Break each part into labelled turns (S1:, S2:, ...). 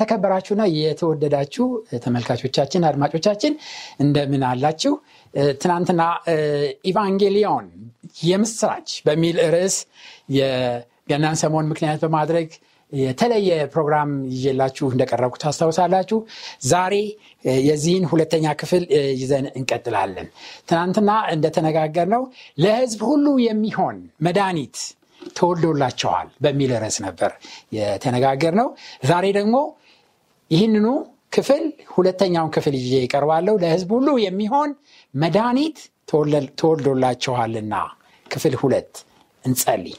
S1: የተከበራችሁና የተወደዳችሁ ተመልካቾቻችን አድማጮቻችን እንደምን አላችሁ? ትናንትና ኢቫንጌሊዮን የምስራች በሚል ርዕስ የገናን ሰሞን ምክንያት በማድረግ የተለየ ፕሮግራም ይዤላችሁ እንደቀረብኩ ታስታውሳላችሁ። ዛሬ የዚህን ሁለተኛ ክፍል ይዘን እንቀጥላለን። ትናንትና እንደተነጋገር ነው ለህዝብ ሁሉ የሚሆን መድኃኒት ተወልዶላቸዋል በሚል ርዕስ ነበር የተነጋገር ነው ዛሬ ደግሞ ይህንኑ ክፍል ሁለተኛውን ክፍል ይዤ ይቀርባለሁ ለህዝብ ሁሉ የሚሆን መድኃኒት ተወልዶላቸዋልና ክፍል ሁለት እንጸልይ።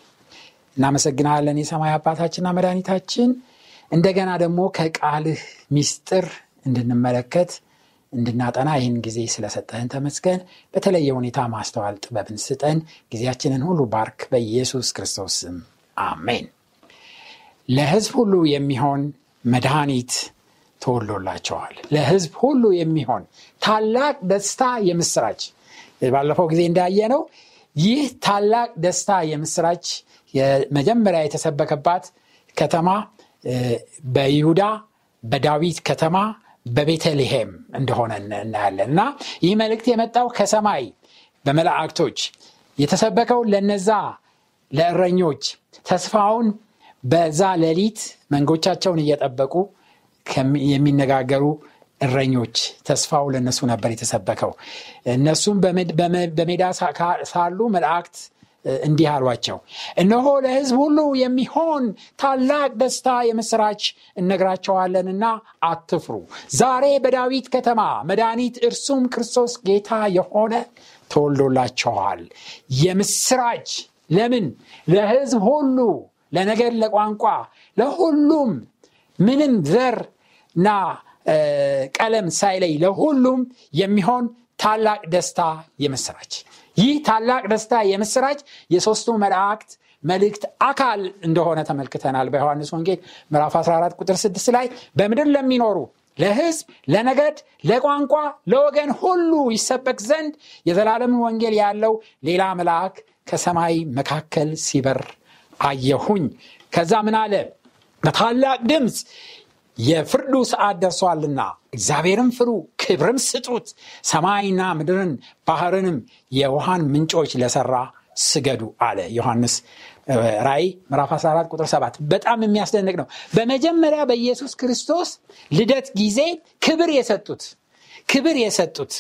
S1: እናመሰግናለን የሰማይ አባታችንና መድኃኒታችን። እንደገና ደግሞ ከቃልህ ሚስጥር እንድንመለከት እንድናጠና ይህን ጊዜ ስለሰጠህን ተመስገን። በተለየ ሁኔታ ማስተዋል ጥበብን ስጠን። ጊዜያችንን ሁሉ ባርክ በኢየሱስ ክርስቶስ ስም። አሜን። ለህዝብ ሁሉ የሚሆን መድኃኒት ተወሎላቸዋል። ለህዝብ ሁሉ የሚሆን ታላቅ ደስታ የምስራች። ባለፈው ጊዜ እንዳየ ነው ይህ ታላቅ ደስታ የምስራች የመጀመሪያ የተሰበከባት ከተማ በይሁዳ በዳዊት ከተማ በቤተልሔም እንደሆነ እናያለን። እና ይህ መልእክት የመጣው ከሰማይ በመላእክቶች የተሰበከው ለነዛ ለእረኞች ተስፋውን በዛ ሌሊት መንጎቻቸውን እየጠበቁ የሚነጋገሩ እረኞች ተስፋው ለእነሱ ነበር የተሰበከው። እነሱም በሜዳ ሳሉ መላእክት እንዲህ አሏቸው እነሆ ለህዝብ ሁሉ የሚሆን ታላቅ ደስታ የምስራች እነግራቸዋለንና አትፍሩ። ዛሬ በዳዊት ከተማ መድኃኒት እርሱም ክርስቶስ ጌታ የሆነ ተወልዶላቸዋል። የምስራች ለምን? ለህዝብ ሁሉ ለነገድ ለቋንቋ ለሁሉም ምንም ዘር እና ቀለም ሳይለይ ለሁሉም የሚሆን ታላቅ ደስታ የምስራች። ይህ ታላቅ ደስታ የምስራች የሶስቱ መላእክት መልእክት አካል እንደሆነ ተመልክተናል በዮሐንስ ወንጌል ምዕራፍ 14 ቁጥር 6 ላይ። በምድር ለሚኖሩ ለህዝብ ለነገድ ለቋንቋ ለወገን ሁሉ ይሰበክ ዘንድ የዘላለም ወንጌል ያለው ሌላ መልአክ ከሰማይ መካከል ሲበር አየሁኝ። ከዛ ምን አለ በታላቅ ድምፅ የፍርዱ ሰዓት ደርሷልና እግዚአብሔርም ፍሩ ክብርም ስጡት። ሰማይና ምድርን ባህርንም የውሃን ምንጮች ለሰራ ስገዱ አለ ዮሐንስ ራይ ምዕራፍ 14 ቁጥር 7 በጣም የሚያስደንቅ ነው። በመጀመሪያ በኢየሱስ ክርስቶስ ልደት ጊዜ ክብር የሰጡት ክብር የሰጡት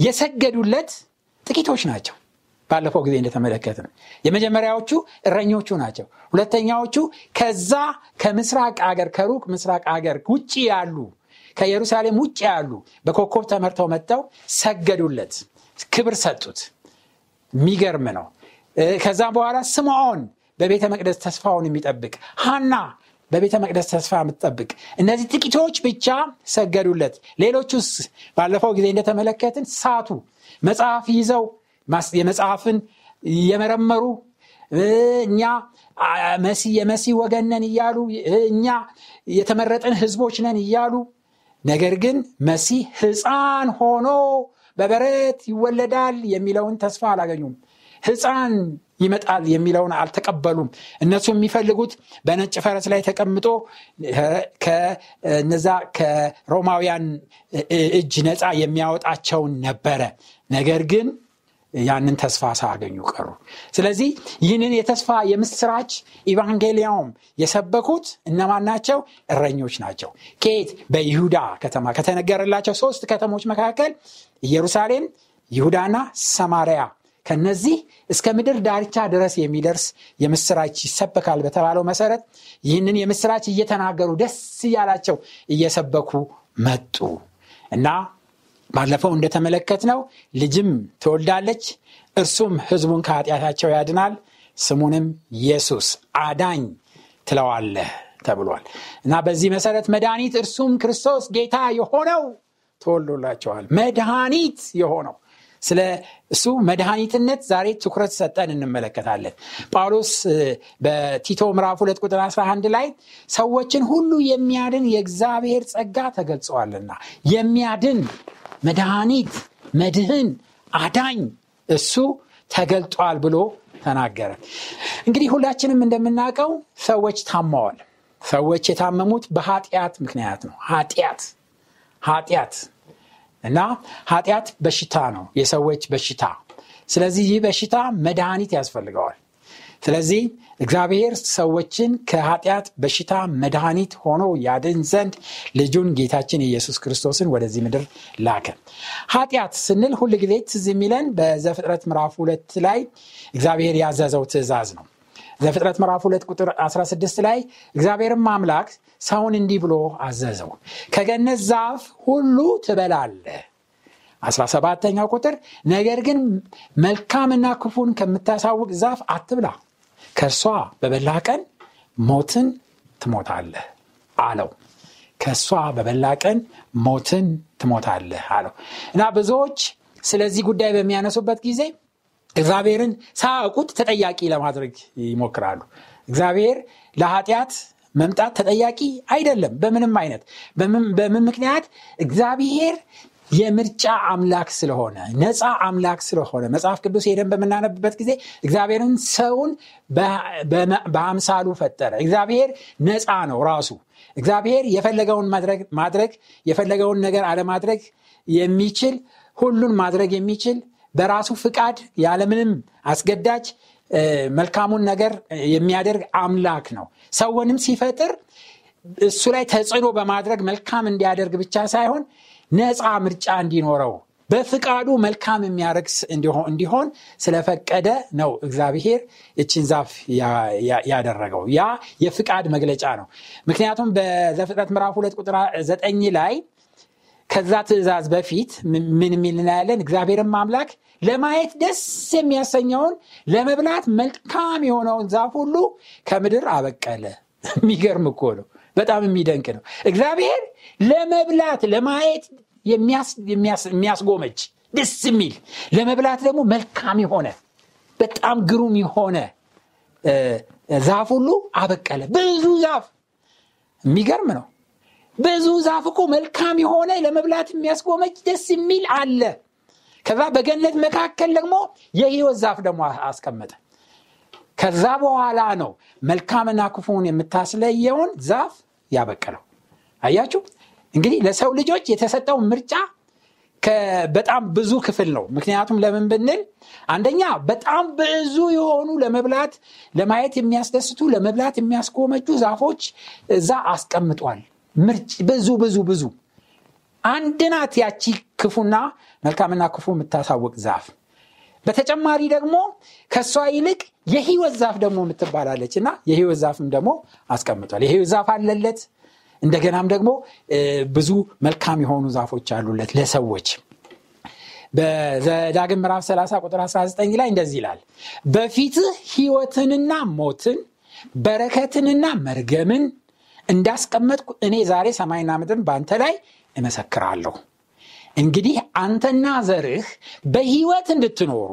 S1: የሰገዱለት ጥቂቶች ናቸው ባለፈው ጊዜ እንደተመለከት ነው የመጀመሪያዎቹ እረኞቹ ናቸው። ሁለተኛዎቹ ከዛ ከምስራቅ አገር ከሩቅ ምስራቅ አገር ውጭ ያሉ ከኢየሩሳሌም ውጭ ያሉ በኮከብ ተመርተው መጥተው ሰገዱለት ክብር ሰጡት። የሚገርም ነው። ከዛም በኋላ ስምዖን በቤተ መቅደስ ተስፋውን የሚጠብቅ ሃና በቤተ መቅደስ ተስፋ የምትጠብቅ እነዚህ ጥቂቶች ብቻ ሰገዱለት። ሌሎቹስ? ባለፈው ጊዜ እንደተመለከትን ሳቱ መጽሐፍ ይዘው የመጽሐፍን የመረመሩ እኛ መሲ የመሲ ወገን ነን እያሉ እኛ የተመረጠን ህዝቦች ነን እያሉ ነገር ግን መሲህ ህፃን ሆኖ በበረት ይወለዳል የሚለውን ተስፋ አላገኙም። ህፃን ይመጣል የሚለውን አልተቀበሉም። እነሱ የሚፈልጉት በነጭ ፈረስ ላይ ተቀምጦ ከነዛ ከሮማውያን እጅ ነፃ የሚያወጣቸውን ነበረ። ነገር ግን ያንን ተስፋ ሳያገኙ ቀሩ። ስለዚህ ይህንን የተስፋ የምስራች ኢቫንጌሊያውም የሰበኩት እነማን ናቸው? እረኞች ናቸው። ከየት በይሁዳ ከተማ ከተነገረላቸው ሶስት ከተሞች መካከል ኢየሩሳሌም ይሁዳና ሰማርያ ከነዚህ እስከ ምድር ዳርቻ ድረስ የሚደርስ የምስራች ይሰበካል በተባለው መሰረት ይህንን የምስራች እየተናገሩ ደስ እያላቸው እየሰበኩ መጡ። እና ባለፈው እንደተመለከት ነው ልጅም ትወልዳለች እርሱም ህዝቡን ከኃጢአታቸው ያድናል ስሙንም ኢየሱስ አዳኝ ትለዋለህ ተብሏል። እና በዚህ መሰረት መድኃኒት እርሱም ክርስቶስ ጌታ የሆነው ተወልዶላቸዋል። መድኃኒት የሆነው ስለ እሱ መድኃኒትነት ዛሬ ትኩረት ሰጠን እንመለከታለን። ጳውሎስ በቲቶ ምዕራፍ 2 ቁጥር 11 ላይ ሰዎችን ሁሉ የሚያድን የእግዚአብሔር ጸጋ ተገልጸዋልና የሚያድን መድኃኒት መድህን አዳኝ እሱ ተገልጧል ብሎ ተናገረ። እንግዲህ ሁላችንም እንደምናውቀው ሰዎች ታማዋል ሰዎች የታመሙት በኃጢአት ምክንያት ነው። ኃጢአት ኃጢአት እና ኃጢአት በሽታ ነው። የሰዎች በሽታ። ስለዚህ ይህ በሽታ መድኃኒት ያስፈልገዋል ስለዚህ እግዚአብሔር ሰዎችን ከኃጢአት በሽታ መድኃኒት ሆኖ ያድን ዘንድ ልጁን ጌታችን ኢየሱስ ክርስቶስን ወደዚህ ምድር ላከ። ኃጢአት ስንል ሁል ጊዜ ትዝ የሚለን በዘፍጥረት ምዕራፍ ሁለት ላይ እግዚአብሔር ያዘዘው ትእዛዝ ነው። ዘፍጥረት ምዕራፍ ሁለት ቁጥር 16 ላይ እግዚአብሔርም አምላክ ሰውን እንዲህ ብሎ አዘዘው ከገነት ዛፍ ሁሉ ትበላለህ። 17ተኛው ቁጥር ነገር ግን መልካምና ክፉን ከምታሳውቅ ዛፍ አትብላ ከእርሷ በበላ ቀን ሞትን ትሞታለህ አለው። ከእሷ በበላ ቀን ሞትን ትሞታለህ አለው። እና ብዙዎች ስለዚህ ጉዳይ በሚያነሱበት ጊዜ እግዚአብሔርን ሳያውቁት ተጠያቂ ለማድረግ ይሞክራሉ። እግዚአብሔር ለኃጢአት መምጣት ተጠያቂ አይደለም በምንም አይነት በምን ምክንያት? እግዚአብሔር የምርጫ አምላክ ስለሆነ ነፃ አምላክ ስለሆነ መጽሐፍ ቅዱስ ሄደን በምናነብበት ጊዜ እግዚአብሔርን ሰውን በአምሳሉ ፈጠረ። እግዚአብሔር ነፃ ነው ራሱ። እግዚአብሔር የፈለገውን ማድረግ የፈለገውን ነገር አለማድረግ የሚችል ሁሉን ማድረግ የሚችል በራሱ ፍቃድ ያለምንም አስገዳጅ መልካሙን ነገር የሚያደርግ አምላክ ነው። ሰውንም ሲፈጥር እሱ ላይ ተጽዕኖ በማድረግ መልካም እንዲያደርግ ብቻ ሳይሆን ነፃ ምርጫ እንዲኖረው በፍቃዱ መልካም የሚያደርግ እንዲሆን ስለፈቀደ ነው እግዚአብሔር እችን ዛፍ ያደረገው። ያ የፍቃድ መግለጫ ነው። ምክንያቱም በዘፍጥረት ምዕራፍ ሁለት ቁጥር ዘጠኝ ላይ ከዛ ትእዛዝ በፊት ምን የሚል እናያለን? እግዚአብሔርም አምላክ ለማየት ደስ የሚያሰኘውን ለመብላት መልካም የሆነውን ዛፍ ሁሉ ከምድር አበቀለ። የሚገርም እኮ ነው። በጣም የሚደንቅ ነው። እግዚአብሔር ለመብላት ለማየት የሚያስጎመጅ ደስ የሚል ለመብላት ደግሞ መልካም የሆነ በጣም ግሩም የሆነ ዛፍ ሁሉ አበቀለ። ብዙ ዛፍ። የሚገርም ነው። ብዙ ዛፍ እኮ መልካም የሆነ ለመብላት የሚያስጎመጅ ደስ የሚል አለ። ከዛ በገነት መካከል ደግሞ የህይወት ዛፍ ደግሞ አስቀመጠ። ከዛ በኋላ ነው መልካምና ክፉን የምታስለየውን ዛፍ ያበቀለው። አያችሁ እንግዲህ ለሰው ልጆች የተሰጠው ምርጫ በጣም ብዙ ክፍል ነው። ምክንያቱም ለምን ብንል አንደኛ በጣም ብዙ የሆኑ ለመብላት ለማየት የሚያስደስቱ ለመብላት የሚያስጎመጁ ዛፎች እዛ አስቀምጧል። ምርጭ ብዙ ብዙ ብዙ። አንድ ያቺ ክፉና መልካምና ክፉ የምታሳውቅ ዛፍ። በተጨማሪ ደግሞ ከእሷ ይልቅ የህይወት ዛፍ ደግሞ የምትባላለች እና የህይወት ዛፍም ደግሞ አስቀምጧል። የህይወት ዛፍ አለለት እንደገናም ደግሞ ብዙ መልካም የሆኑ ዛፎች አሉለት ለሰዎች። በዘዳግም ምዕራፍ 30 ቁጥር 19 ላይ እንደዚህ ይላል በፊትህ ህይወትንና ሞትን በረከትንና መርገምን እንዳስቀመጥኩ እኔ ዛሬ ሰማይና ምድርን በአንተ ላይ እመሰክራለሁ። እንግዲህ አንተና ዘርህ በህይወት እንድትኖሩ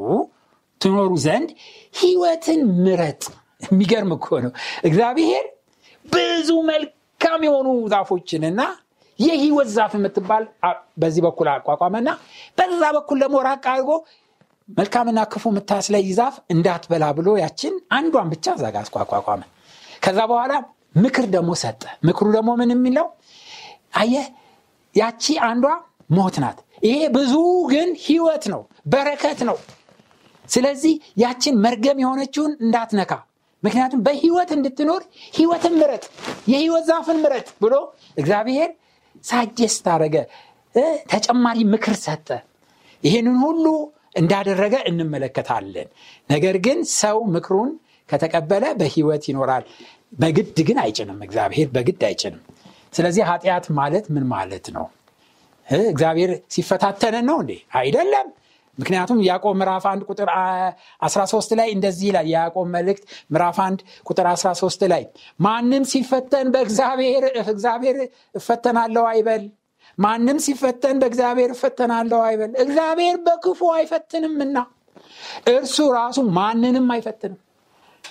S1: ትኖሩ ዘንድ ህይወትን ምረጥ። የሚገርም እኮ ነው። እግዚአብሔር ብዙ መልካም የሆኑ ዛፎችንና የህይወት ዛፍ የምትባል በዚህ በኩል አቋቋመና በዛ በኩል ደግሞ ራቅ አድርጎ መልካምና ክፉ የምታስለይ ዛፍ እንዳትበላ ብሎ ያችን አንዷን ብቻ ዛጋ አቋቋመ። ከዛ በኋላ ምክር ደግሞ ሰጠ። ምክሩ ደግሞ ምን የሚለው? አየ ያቺ አንዷ ሞት ናት። ይሄ ብዙ ግን ህይወት ነው በረከት ነው። ስለዚህ ያችን መርገም የሆነችውን እንዳትነካ ምክንያቱም በህይወት እንድትኖር ህይወትን ምረጥ የህይወት ዛፍን ምረጥ ብሎ እግዚአብሔር ሳጀስት አረገ ተጨማሪ ምክር ሰጠ። ይህንን ሁሉ እንዳደረገ እንመለከታለን። ነገር ግን ሰው ምክሩን ከተቀበለ በህይወት ይኖራል። በግድ ግን አይጭንም እግዚአብሔር በግድ አይጭንም። ስለዚህ ኃጢአት ማለት ምን ማለት ነው? እግዚአብሔር ሲፈታተነን ነው እንዴ? አይደለም። ምክንያቱም ያዕቆብ ምዕራፍ 1 ቁጥር 13 ላይ እንደዚህ ይላል። የያዕቆብ መልእክት ምዕራፍ 1 ቁጥር 13 ላይ ማንም ሲፈተን በእግዚአብሔር እግዚአብሔር እፈተናለሁ አይበል። ማንም ሲፈተን በእግዚአብሔር እፈተናለሁ አይበል። እግዚአብሔር በክፉ አይፈትንምና እርሱ ራሱ ማንንም አይፈትንም።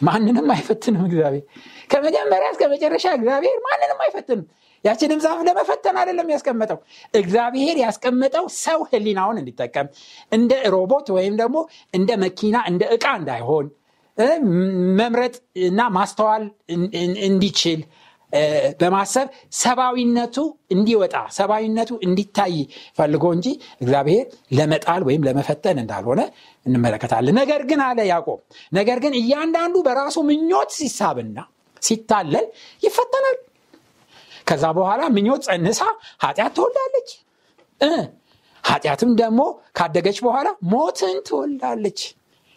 S1: ማንንም አይፈትንም። እግዚአብሔር ከመጀመሪያ እስከ መጨረሻ እግዚአብሔር ማንንም አይፈትንም። ያችንም ዛፍ ለመፈተን አይደለም ያስቀመጠው። እግዚአብሔር ያስቀመጠው ሰው ህሊናውን እንዲጠቀም እንደ ሮቦት ወይም ደግሞ እንደ መኪና እንደ እቃ እንዳይሆን መምረጥ እና ማስተዋል እንዲችል በማሰብ ሰብአዊነቱ እንዲወጣ ሰብአዊነቱ እንዲታይ ፈልጎ እንጂ እግዚአብሔር ለመጣል ወይም ለመፈተን እንዳልሆነ እንመለከታለን። ነገር ግን አለ ያዕቆብ፣ ነገር ግን እያንዳንዱ በራሱ ምኞት ሲሳብና ሲታለል ይፈተናል። ከዛ በኋላ ምኞት ጸንሳ ኃጢአት ትወልዳለች። ኃጢአትም ደግሞ ካደገች በኋላ ሞትን ትወልዳለች።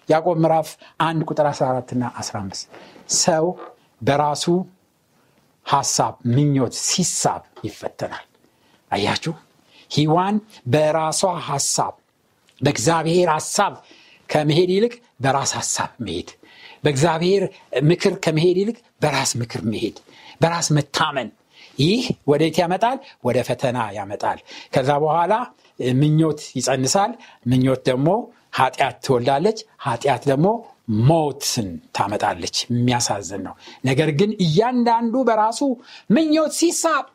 S1: ያዕቆብ ምዕራፍ 1 ቁጥር 14 ና 15 ሰው በራሱ ሐሳብ ምኞት ሲሳብ ይፈተናል። አያችሁ ሂዋን በራሷ ሐሳብ በእግዚአብሔር ሐሳብ ከመሄድ ይልቅ በራስ ሐሳብ መሄድ፣ በእግዚአብሔር ምክር ከመሄድ ይልቅ በራስ ምክር መሄድ፣ በራስ መታመን ይህ ወዴት ያመጣል? ወደ ፈተና ያመጣል። ከዛ በኋላ ምኞት ይጸንሳል። ምኞት ደግሞ ኃጢአት ትወልዳለች። ኃጢአት ደግሞ ሞትን ታመጣለች። የሚያሳዝን ነው። ነገር ግን እያንዳንዱ በራሱ ምኞት ሲሳብ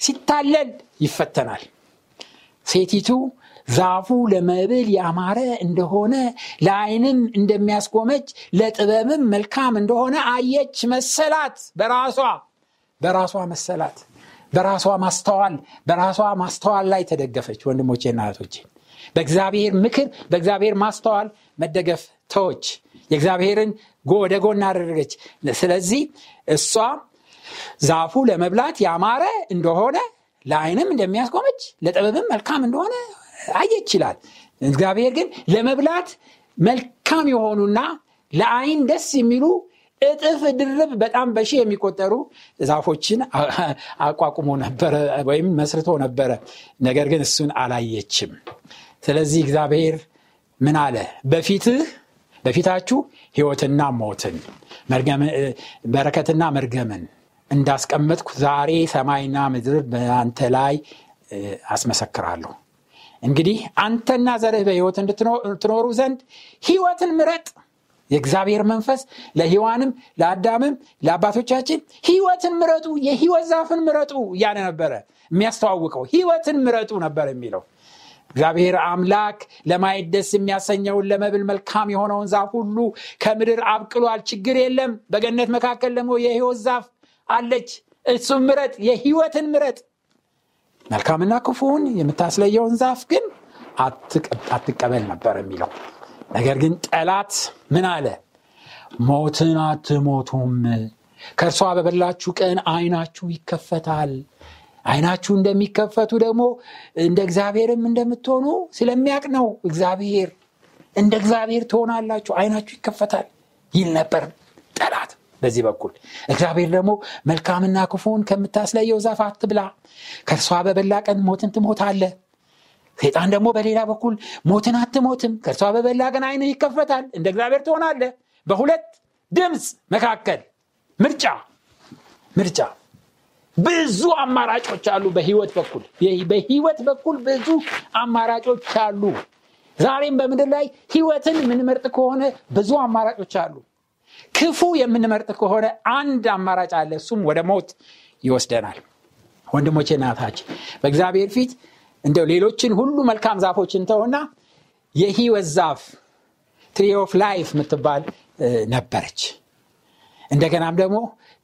S1: ሲታለል ይፈተናል። ሴቲቱ ዛፉ ለመብል ያማረ እንደሆነ ለአይንም እንደሚያስጎመጅ ለጥበብም መልካም እንደሆነ አየች መሰላት በራሷ በራሷ መሰላት በራሷ ማስተዋል በራሷ ማስተዋል ላይ ተደገፈች ወንድሞቼና እህቶቼ። በእግዚአብሔር ምክር በእግዚአብሔር ማስተዋል መደገፍ ተዎች የእግዚአብሔርን ወደ ጎን አደረገች። ስለዚህ እሷ ዛፉ ለመብላት ያማረ እንደሆነ ለአይንም እንደሚያስቆመች ለጥበብም መልካም እንደሆነ አየች ይችላል እግዚአብሔር ግን ለመብላት መልካም የሆኑና ለአይን ደስ የሚሉ እጥፍ ድርብ በጣም በሺ የሚቆጠሩ ዛፎችን አቋቁሞ ነበረ ወይም መስርቶ ነበረ። ነገር ግን እሱን አላየችም። ስለዚህ እግዚአብሔር ምን አለ? በፊትህ በፊታችሁ ህይወትና ሞትን በረከትና መርገምን እንዳስቀመጥኩ ዛሬ ሰማይና ምድር በአንተ ላይ አስመሰክራለሁ። እንግዲህ አንተና ዘርህ በህይወት እንድትኖሩ ዘንድ ህይወትን ምረጥ የእግዚአብሔር መንፈስ ለሔዋንም ለአዳምም ለአባቶቻችን ህይወትን ምረጡ የህይወት ዛፍን ምረጡ እያለ ነበረ የሚያስተዋውቀው። ህይወትን ምረጡ ነበር የሚለው። እግዚአብሔር አምላክ ለማየት ደስ የሚያሰኘውን ለመብል መልካም የሆነውን ዛፍ ሁሉ ከምድር አብቅሏል። ችግር የለም። በገነት መካከል ደግሞ የህይወት ዛፍ አለች። እሱም ምረጥ የህይወትን ምረጥ። መልካምና ክፉውን የምታስለየውን ዛፍ ግን አትቀበል ነበር የሚለው ነገር ግን ጠላት ምን አለ? ሞትን አትሞቱም፣ ከእርሷ በበላችሁ ቀን አይናችሁ ይከፈታል። አይናችሁ እንደሚከፈቱ ደግሞ እንደ እግዚአብሔርም እንደምትሆኑ ስለሚያቅ ነው እግዚአብሔር። እንደ እግዚአብሔር ትሆናላችሁ፣ አይናችሁ ይከፈታል ይል ነበር ጠላት በዚህ በኩል እግዚአብሔር ደግሞ መልካምና ክፉን ከምታስለየው ዛፍ አትብላ፣ ከእርሷ በበላ ቀን ሞትን ትሞታለህ ሰይጣን ደግሞ በሌላ በኩል ሞትን አትሞትም ከእርሷ በበላ ግን አይን ይከፈታል እንደ እግዚአብሔር ትሆናለ በሁለት ድምፅ መካከል ምርጫ ምርጫ። ብዙ አማራጮች አሉ በህይወት በኩል በህይወት በኩል ብዙ አማራጮች አሉ። ዛሬም በምድር ላይ ህይወትን የምንመርጥ ከሆነ ብዙ አማራጮች አሉ። ክፉ የምንመርጥ ከሆነ አንድ አማራጭ አለ እሱም ወደ ሞት ይወስደናል። ወንድሞቼና እህቶች በእግዚአብሔር ፊት እንደው ሌሎችን ሁሉ መልካም ዛፎችን ተውና የህይወት ዛፍ tree of life የምትባል ነበረች። እንደገናም ደግሞ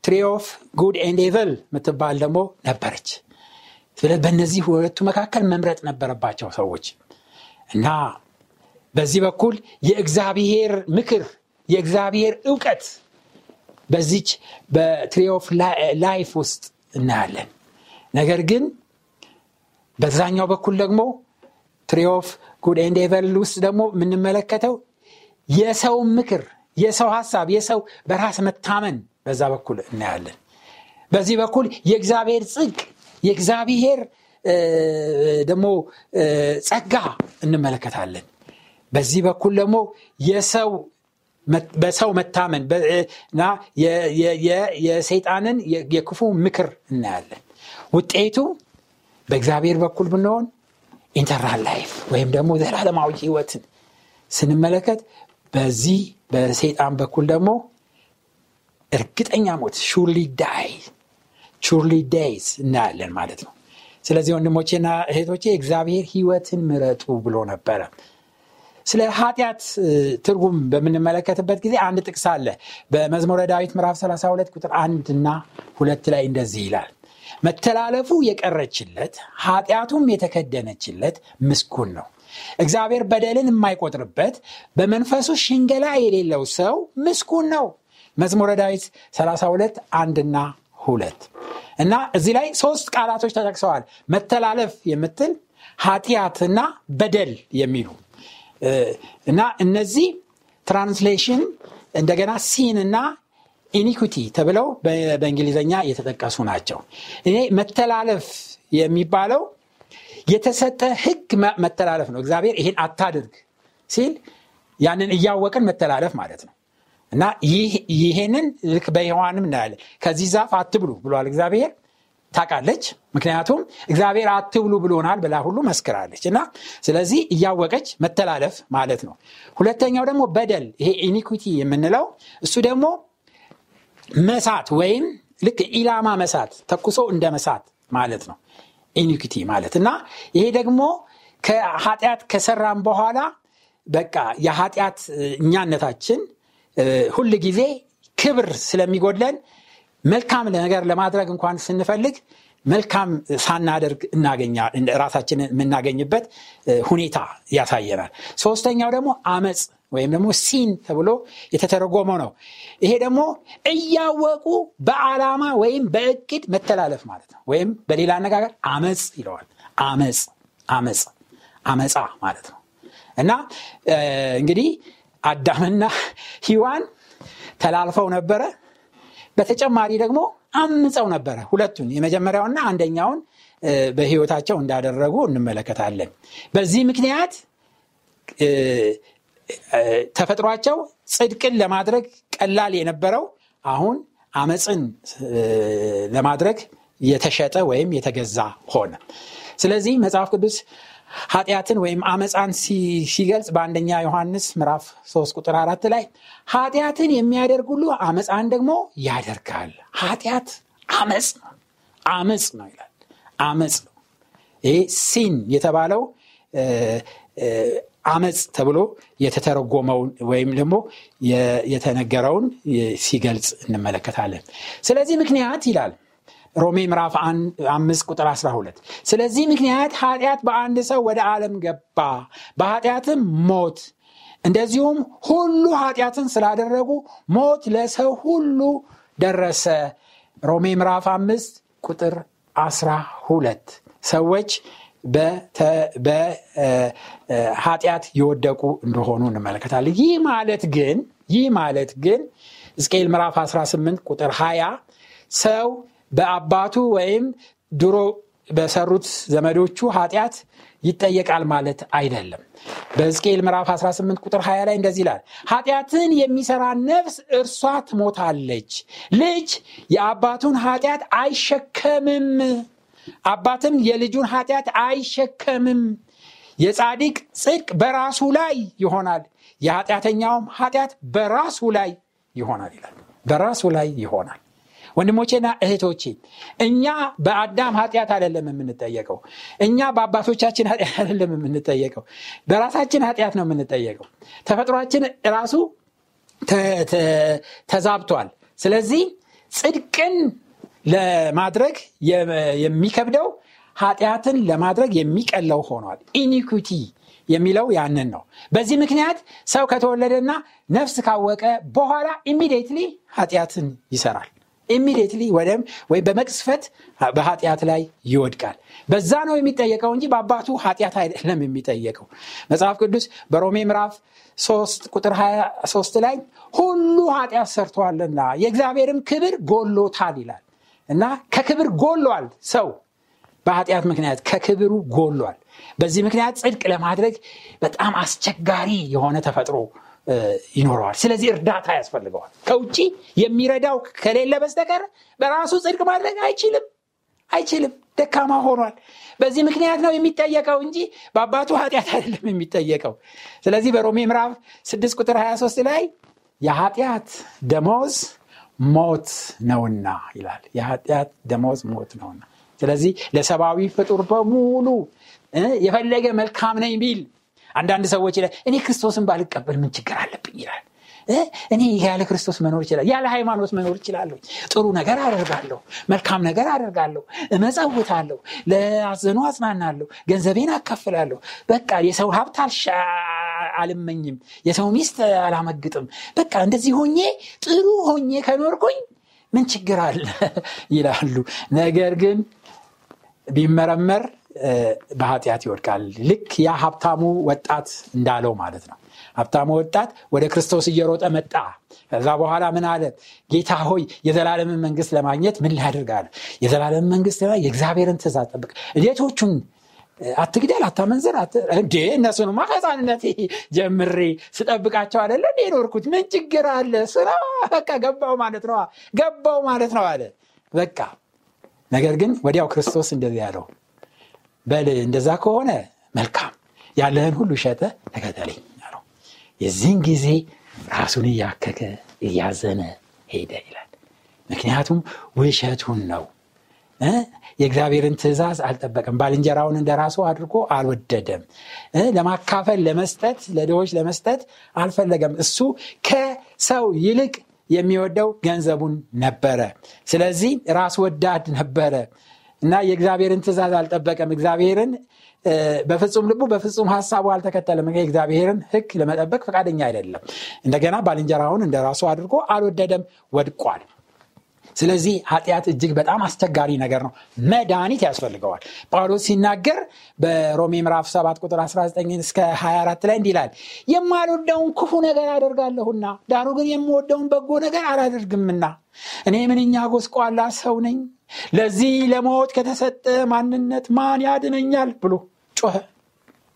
S1: tree of good and evil የምትባል ደግሞ ነበረች። በእነዚህ ሁለቱ መካከል መምረጥ ነበረባቸው ሰዎች። እና በዚህ በኩል የእግዚአብሔር ምክር የእግዚአብሔር እውቀት በዚች በ tree of life ውስጥ እናያለን። ነገር ግን በዛኛው በኩል ደግሞ tree of good and evil ውስጥ ደግሞ የምንመለከተው የሰው ምክር የሰው ሀሳብ የሰው በራስ መታመን በዛ በኩል እናያለን። በዚህ በኩል የእግዚአብሔር ጽድቅ የእግዚአብሔር ደግሞ ጸጋ እንመለከታለን። በዚህ በኩል ደግሞ የሰው በሰው መታመን እና የሰይጣንን የክፉ ምክር እናያለን። ውጤቱ በእግዚአብሔር በኩል ብንሆን eternal life ወይም ደግሞ ዘላለማዊ ህይወትን ስንመለከት በዚህ በሰይጣን በኩል ደግሞ እርግጠኛ ሞት surely die surely death እናያለን ማለት ነው። ስለዚህ ወንድሞቼና እህቶቼ እግዚአብሔር ህይወትን ምረጡ ብሎ ነበረ። ስለ ኃጢአት ትርጉም በምንመለከትበት ጊዜ አንድ ጥቅስ አለ። በመዝሙረ ዳዊት ምዕራፍ 32 ቁጥር አንድ እና ሁለት ላይ እንደዚህ ይላል መተላለፉ የቀረችለት ኃጢአቱም የተከደነችለት ምስጉን ነው። እግዚአብሔር በደልን የማይቆጥርበት በመንፈሱ ሽንገላ የሌለው ሰው ምስጉን ነው። መዝሙረ ዳዊት 32 አንድና ሁለት እና እዚህ ላይ ሶስት ቃላቶች ተጠቅሰዋል። መተላለፍ የምትል ኃጢአትና በደል የሚሉ እና እነዚህ transgression እንደገና sin እና iniquity ተብለው በእንግሊዝኛ የተጠቀሱ ናቸው። እና መተላለፍ የሚባለው የተሰጠ ህግ መተላለፍ ነው። እግዚአብሔር ይሄን አታድርግ ሲል ያንን እያወቅን መተላለፍ ማለት ነው። እና ይሄንን ልክ በሔዋንም እናያለን ከዚህ ዛፍ አትብሉ ብሏል እግዚአብሔር። ታውቃለች። ምክንያቱም እግዚአብሔር አትብሉ ብሎናል ብላ ሁሉ መስክራለች። እና ስለዚህ እያወቀች መተላለፍ ማለት ነው። ሁለተኛው ደግሞ በደል ይሄ ኢኒኩቲ የምንለው እሱ ደግሞ መሳት ወይም ልክ ኢላማ መሳት ተኩሶ እንደ መሳት ማለት ነው። ኢኒኩቲ ማለት እና ይሄ ደግሞ ከኃጢአት ከሰራም በኋላ በቃ የኃጢአት እኛነታችን ሁል ጊዜ ክብር ስለሚጎድለን መልካም ነገር ለማድረግ እንኳን ስንፈልግ መልካም ሳናደርግ ራሳችንን የምናገኝበት ሁኔታ ያሳየናል። ሶስተኛው ደግሞ አመፅ ወይም ደግሞ ሲን ተብሎ የተተረጎመው ነው። ይሄ ደግሞ እያወቁ በዓላማ ወይም በእቅድ መተላለፍ ማለት ነው። ወይም በሌላ አነጋገር አመፅ ይለዋል። አመፅ አመፅ አመፃ ማለት ነው። እና እንግዲህ አዳምና ሂዋን ተላልፈው ነበረ። በተጨማሪ ደግሞ አምፀው ነበረ ሁለቱን የመጀመሪያውና አንደኛውን በህይወታቸው እንዳደረጉ እንመለከታለን። በዚህ ምክንያት ተፈጥሯቸው ጽድቅን ለማድረግ ቀላል የነበረው አሁን አመፅን ለማድረግ የተሸጠ ወይም የተገዛ ሆነ። ስለዚህ መጽሐፍ ቅዱስ ኃጢአትን ወይም አመፃን ሲገልጽ በአንደኛ ዮሐንስ ምዕራፍ 3 ቁጥር አራት ላይ ኃጢአትን የሚያደርግ ሁሉ አመፃን ደግሞ ያደርጋል። ኃጢአት አመፅ ነው። አመፅ ነው ይላል። አመፅ ነው። ይሄ ሲን የተባለው አመፅ ተብሎ የተተረጎመውን ወይም ደግሞ የተነገረውን ሲገልጽ እንመለከታለን። ስለዚህ ምክንያት ይላል ሮሜ ምዕራፍ አምስት ቁጥር 12 ስለዚህ ምክንያት ኃጢአት በአንድ ሰው ወደ ዓለም ገባ በኃጢአትም ሞት። እንደዚሁም ሁሉ ኃጢአትን ስላደረጉ ሞት ለሰው ሁሉ ደረሰ። ሮሜ ምዕራፍ አምስት ቁጥር 12 ሰዎች በኃጢአት የወደቁ እንደሆኑ እንመለከታለን። ይህ ማለት ግን ይህ ማለት ግን ሕዝቅኤል ምዕራፍ 18 ቁጥር 20 ሰው በአባቱ ወይም ድሮ በሰሩት ዘመዶቹ ኃጢአት ይጠየቃል ማለት አይደለም። በሕዝቅኤል ምዕራፍ 18 ቁጥር 20 ላይ እንደዚህ ይላል ኃጢአትን የሚሰራ ነፍስ እርሷ ትሞታለች ልጅ የአባቱን ኃጢአት አይሸከምም አባትም የልጁን ኃጢአት አይሸከምም። የጻዲቅ ጽድቅ በራሱ ላይ ይሆናል። የኃጢአተኛውም ኃጢአት በራሱ ላይ ይሆናል ይላል። በራሱ ላይ ይሆናል። ወንድሞቼና እህቶቼ እኛ በአዳም ኃጢአት አይደለም የምንጠየቀው። እኛ በአባቶቻችን ኃጢአት አይደለም የምንጠየቀው። በራሳችን ኃጢአት ነው የምንጠየቀው። ተፈጥሯችን ራሱ ተዛብቷል። ስለዚህ ጽድቅን ለማድረግ የሚከብደው ኃጢአትን ለማድረግ የሚቀለው ሆኗል። iniquity የሚለው ያንን ነው። በዚህ ምክንያት ሰው ከተወለደና ነፍስ ካወቀ በኋላ immediately ኃጢአትን ይሰራል። ኢሚዲየትሊ ወደም ወይ በመቅስፈት በኃጢአት ላይ ይወድቃል። በዛ ነው የሚጠየቀው እንጂ በአባቱ ኃጢአት አይደለም የሚጠየቀው። መጽሐፍ ቅዱስ በሮሜ ምዕራፍ 3 ቁጥር 23 ላይ ሁሉ ኃጢአት ሰርተዋልና የእግዚአብሔርም ክብር ጎሎታል ይላል እና ከክብር ጎሏል ሰው። በኃጢአት ምክንያት ከክብሩ ጎሏል። በዚህ ምክንያት ጽድቅ ለማድረግ በጣም አስቸጋሪ የሆነ ተፈጥሮ ይኖረዋል። ስለዚህ እርዳታ ያስፈልገዋል። ከውጭ የሚረዳው ከሌለ በስተቀር በራሱ ጽድቅ ማድረግ አይችልም። አይችልም። ደካማ ሆኗል። በዚህ ምክንያት ነው የሚጠየቀው እንጂ በአባቱ ኃጢአት አይደለም የሚጠየቀው። ስለዚህ በሮሜ ምዕራፍ 6 ቁጥር 23 ላይ የኃጢአት ደሞዝ ሞት ነውና ይላል። የኃጢአት ደሞዝ ሞት ነውና። ስለዚህ ለሰብአዊ ፍጡር በሙሉ የፈለገ መልካም ነኝ ቢል አንዳንድ ሰዎች ይላል እኔ ክርስቶስን ባልቀበል ምን ችግር አለብኝ ይላል እኔ ያለ ክርስቶስ መኖር ይችላል ያለ ሃይማኖት መኖር ይችላለሁ ጥሩ ነገር አደርጋለሁ መልካም ነገር አደርጋለሁ እመጸውታለሁ ለአዘኑ አጽናናለሁ ገንዘቤን አካፍላለሁ። በቃ የሰው ሀብት አልመኝም የሰው ሚስት አላመግጥም። በቃ እንደዚህ ሆኜ ጥሩ ሆኜ ከኖርኩኝ ምን ችግር አለ? ይላሉ። ነገር ግን ቢመረመር በኃጢአት ይወድቃል። ልክ ያ ሀብታሙ ወጣት እንዳለው ማለት ነው ሀብታሙ ወጣት ወደ ክርስቶስ እየሮጠ መጣ። ከዛ በኋላ ምን አለ? ጌታ ሆይ የዘላለምን መንግስት ለማግኘት ምን ላደርጋለ የዘላለምን መንግስት የእግዚአብሔርን ትእዛዝ ጠብቅ። እንዴቶቹን አትግደል አታመንዘር እንዴ እነሱንማ ከህፃንነት ጀምሬ ስጠብቃቸው አደለ እንዴ ኖርኩት ምን ችግር አለ? ስራ በቃ ገባው ማለት ነው ገባው ማለት ነው አለ። በቃ ነገር ግን ወዲያው ክርስቶስ እንደዚህ ያለው በል እንደዛ ከሆነ መልካም ያለህን ሁሉ ሸጠ ተከተለኝ የዚህን ጊዜ ራሱን እያከከ እያዘነ ሄደ ይላል። ምክንያቱም ውሸቱን ነው። የእግዚአብሔርን ትእዛዝ አልጠበቅም ባልንጀራውን እንደ ራሱ አድርጎ አልወደደም። ለማካፈል ለመስጠት ለድሆች ለመስጠት አልፈለገም። እሱ ከሰው ይልቅ የሚወደው ገንዘቡን ነበረ። ስለዚህ ራስ ወዳድ ነበረ እና የእግዚአብሔርን ትእዛዝ አልጠበቀም። እግዚአብሔርን በፍጹም ልቡ በፍጹም ሀሳቡ አልተከተለም። እግዚአብሔርን ህግ ለመጠበቅ ፈቃደኛ አይደለም። እንደገና ባልንጀራውን እንደ ራሱ አድርጎ አልወደደም ወድቋል ስለዚህ ኃጢአት እጅግ በጣም አስቸጋሪ ነገር ነው። መድኃኒት ያስፈልገዋል። ጳውሎስ ሲናገር በሮሜ ምዕራፍ 7 ቁጥር 19 እስከ 24 ላይ እንዲላል የማልወደውን ክፉ ነገር አደርጋለሁና ዳሩ ግን የምወደውን በጎ ነገር አላደርግምና። እኔ ምንኛ ጎስቋላ ሰው ነኝ! ለዚህ ለሞት ከተሰጠ ማንነት ማን ያድነኛል? ብሎ ጮኸ።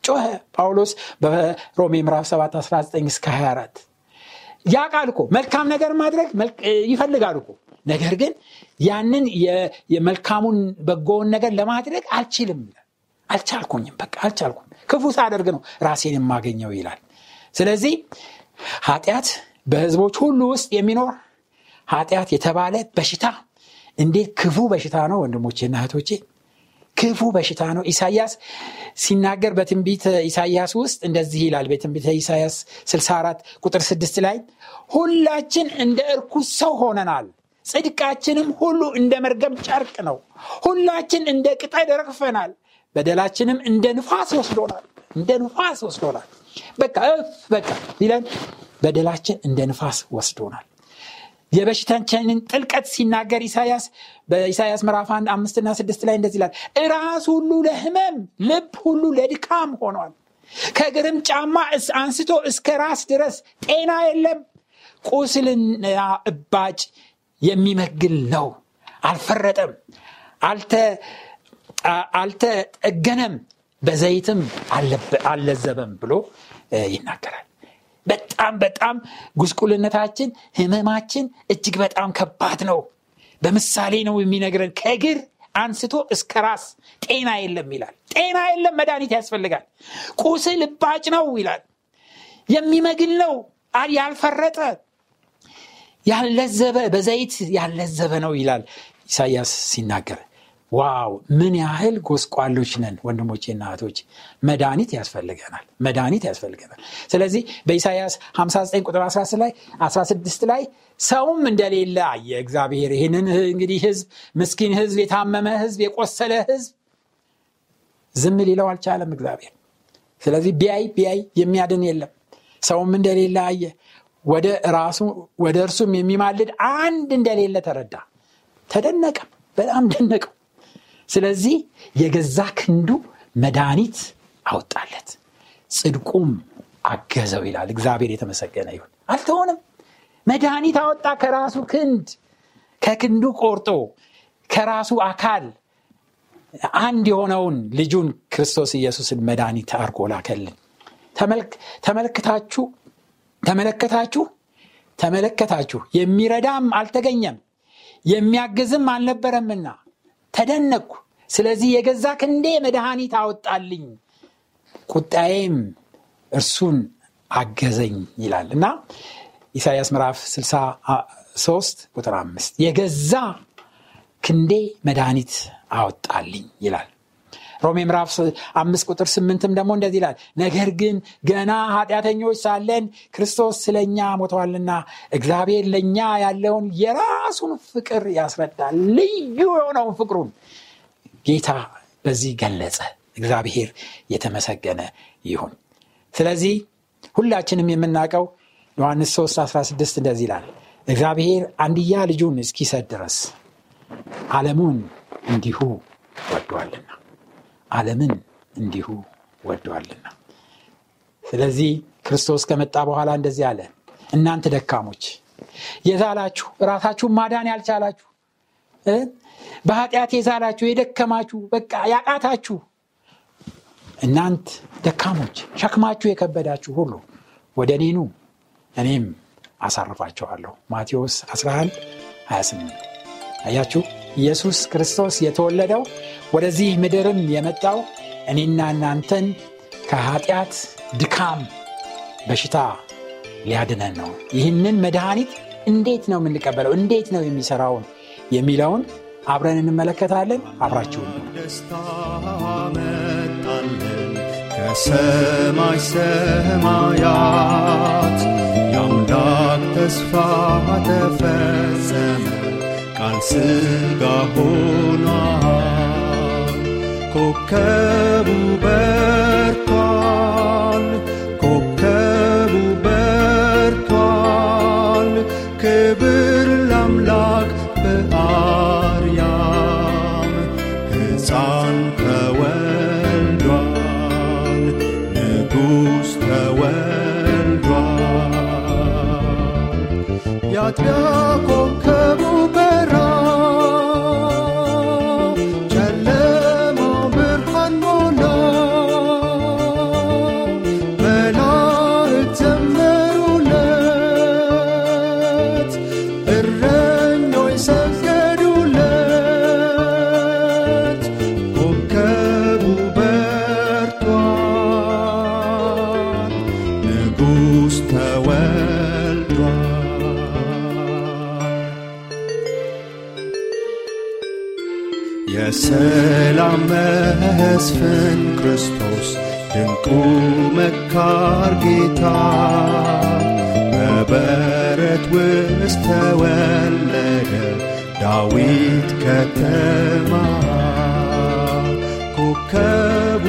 S1: ጮኸ። ጳውሎስ በሮሜ ምዕራፍ 7 19 እስከ 24 ያ ቃል እኮ መልካም ነገር ማድረግ ይፈልጋል እኮ ነገር ግን ያንን የመልካሙን በጎውን ነገር ለማድረግ አልችልም። አልቻልኩኝም በቃ አልቻልኩም። ክፉ ሳደርግ ነው ራሴን የማገኘው ይላል። ስለዚህ ኃጢአት በህዝቦች ሁሉ ውስጥ የሚኖር ኃጢአት የተባለ በሽታ እንዴት ክፉ በሽታ ነው ወንድሞቼና እህቶቼ? ክፉ በሽታ ነው። ኢሳያስ ሲናገር በትንቢት ኢሳያስ ውስጥ እንደዚህ ይላል። በትንቢት ኢሳያስ 64 ቁጥር 6 ላይ ሁላችን እንደ እርኩስ ሰው ሆነናል ጽድቃችንም ሁሉ እንደ መርገም ጨርቅ ነው። ሁላችን እንደ ቅጠል ረግፈናል በደላችንም እንደ ንፋስ ወስዶናል። እንደ ንፋስ ወስዶናል። በቃ እፍ በቃ ይለን በደላችን እንደ ንፋስ ወስዶናል። የበሽታችንን ጥልቀት ሲናገር ኢሳያስ በኢሳያስ ምዕራፍ አንድ አምስትና ስድስት ላይ እንደዚህ ይላል። እራስ ሁሉ ለህመም ልብ ሁሉ ለድካም ሆኗል። ከግርም ጫማ አንስቶ እስከ ራስ ድረስ ጤና የለም። ቁስልና እባጭ የሚመግል ነው። አልፈረጠም አልተጠገነም በዘይትም አልለዘበም ብሎ ይናገራል። በጣም በጣም ጉስቁልነታችን ህመማችን እጅግ በጣም ከባድ ነው። በምሳሌ ነው የሚነግረን። ከእግር አንስቶ እስከ ራስ ጤና የለም ይላል። ጤና የለም መድኃኒት ያስፈልጋል። ቁስል እባጭ ነው ይላል። የሚመግል ነው። ያልፈረጠ ያለዘበ በዘይት ያለዘበ ነው ይላል ኢሳያስ ሲናገር። ዋው! ምን ያህል ጎስቋሎች ነን ወንድሞቼና እህቶች መድኃኒት ያስፈልገናል መድኃኒት ያስፈልገናል። ስለዚህ በኢሳያስ 59 ቁጥር 16 ላይ 16 ላይ ሰውም እንደሌለ አየ እግዚአብሔር። ይህንን እንግዲህ ህዝብ ምስኪን ህዝብ የታመመ ህዝብ የቆሰለ ህዝብ ዝም ሊለው አልቻለም እግዚአብሔር። ስለዚህ ቢያይ ቢያይ የሚያድን የለም። ሰውም እንደሌለ አየ ወደ ራሱ ወደ እርሱም የሚማልድ አንድ እንደሌለ ተረዳ። ተደነቀ በጣም ደነቀው። ስለዚህ የገዛ ክንዱ መድኃኒት አወጣለት። ጽድቁም አገዘው ይላል። እግዚአብሔር የተመሰገነ ይሁን። አልተሆንም መድኃኒት አወጣ ከራሱ ክንድ ከክንዱ ቆርጦ ከራሱ አካል። አንድ የሆነውን ልጁን ክርስቶስ ኢየሱስን መድኃኒት አርጎ ላከልን። ተመልክታችሁ ተመለከታችሁ? ተመለከታችሁ? የሚረዳም አልተገኘም። የሚያግዝም አልነበረምና ተደነቅኩ ስለዚህ የገዛ ክንዴ መድኃኒት አወጣልኝ። ቁጣዬም እርሱን አገዘኝ ይላል እና ኢሳያስ ምዕራፍ 63 ቁጥር 5 የገዛ ክንዴ መድኃኒት አወጣልኝ ይላል ሮሜ ምዕራፍ አምስት ቁጥር ስምንትም ደግሞ እንደዚህ ይላል ነገር ግን ገና ኃጢአተኞች ሳለን ክርስቶስ ስለኛ ሞተዋልና እግዚአብሔር ለእኛ ያለውን የራሱን ፍቅር ያስረዳል ልዩ የሆነውን ፍቅሩን። ጌታ በዚህ ገለጸ እግዚአብሔር የተመሰገነ ይሁን። ስለዚህ ሁላችንም የምናውቀው ዮሐንስ 3 16 እንደዚህ ይላል እግዚአብሔር አንድያ ልጁን እስኪሰድ ድረስ ዓለሙን እንዲሁ ወዷልና ዓለምን እንዲሁ ወደዋልና። ስለዚህ ክርስቶስ ከመጣ በኋላ እንደዚህ አለ እናንተ ደካሞች የዛላችሁ ራሳችሁን ማዳን ያልቻላችሁ በኃጢአት የዛላችሁ የደከማችሁ በቃ ያቃታችሁ እናንት ደካሞች ሸክማችሁ የከበዳችሁ ሁሉ ወደ እኔኑ እኔም አሳርፋቸዋለሁ ማቴዎስ 11 28 አያችሁ ኢየሱስ ክርስቶስ የተወለደው ወደዚህ ምድርም የመጣው እኔና እናንተን ከኃጢአት ድካም በሽታ ሊያድነን ነው። ይህንን መድኃኒት እንዴት ነው የምንቀበለው? እንዴት ነው የሚሰራውን የሚለውን አብረን እንመለከታለን። አብራችሁን
S2: ከሰማይ ሰማያት። የአምላክ ተስፋ ተፈጸመ ቃል ሥጋ ሆኗል። ኮከቡ በርቷል የሰላም መስፍን ክርስቶስ ድንቁ መካር ጌታ። በበረት ውስጥ ተወለደ ዳዊት ከተማ። ኮከብ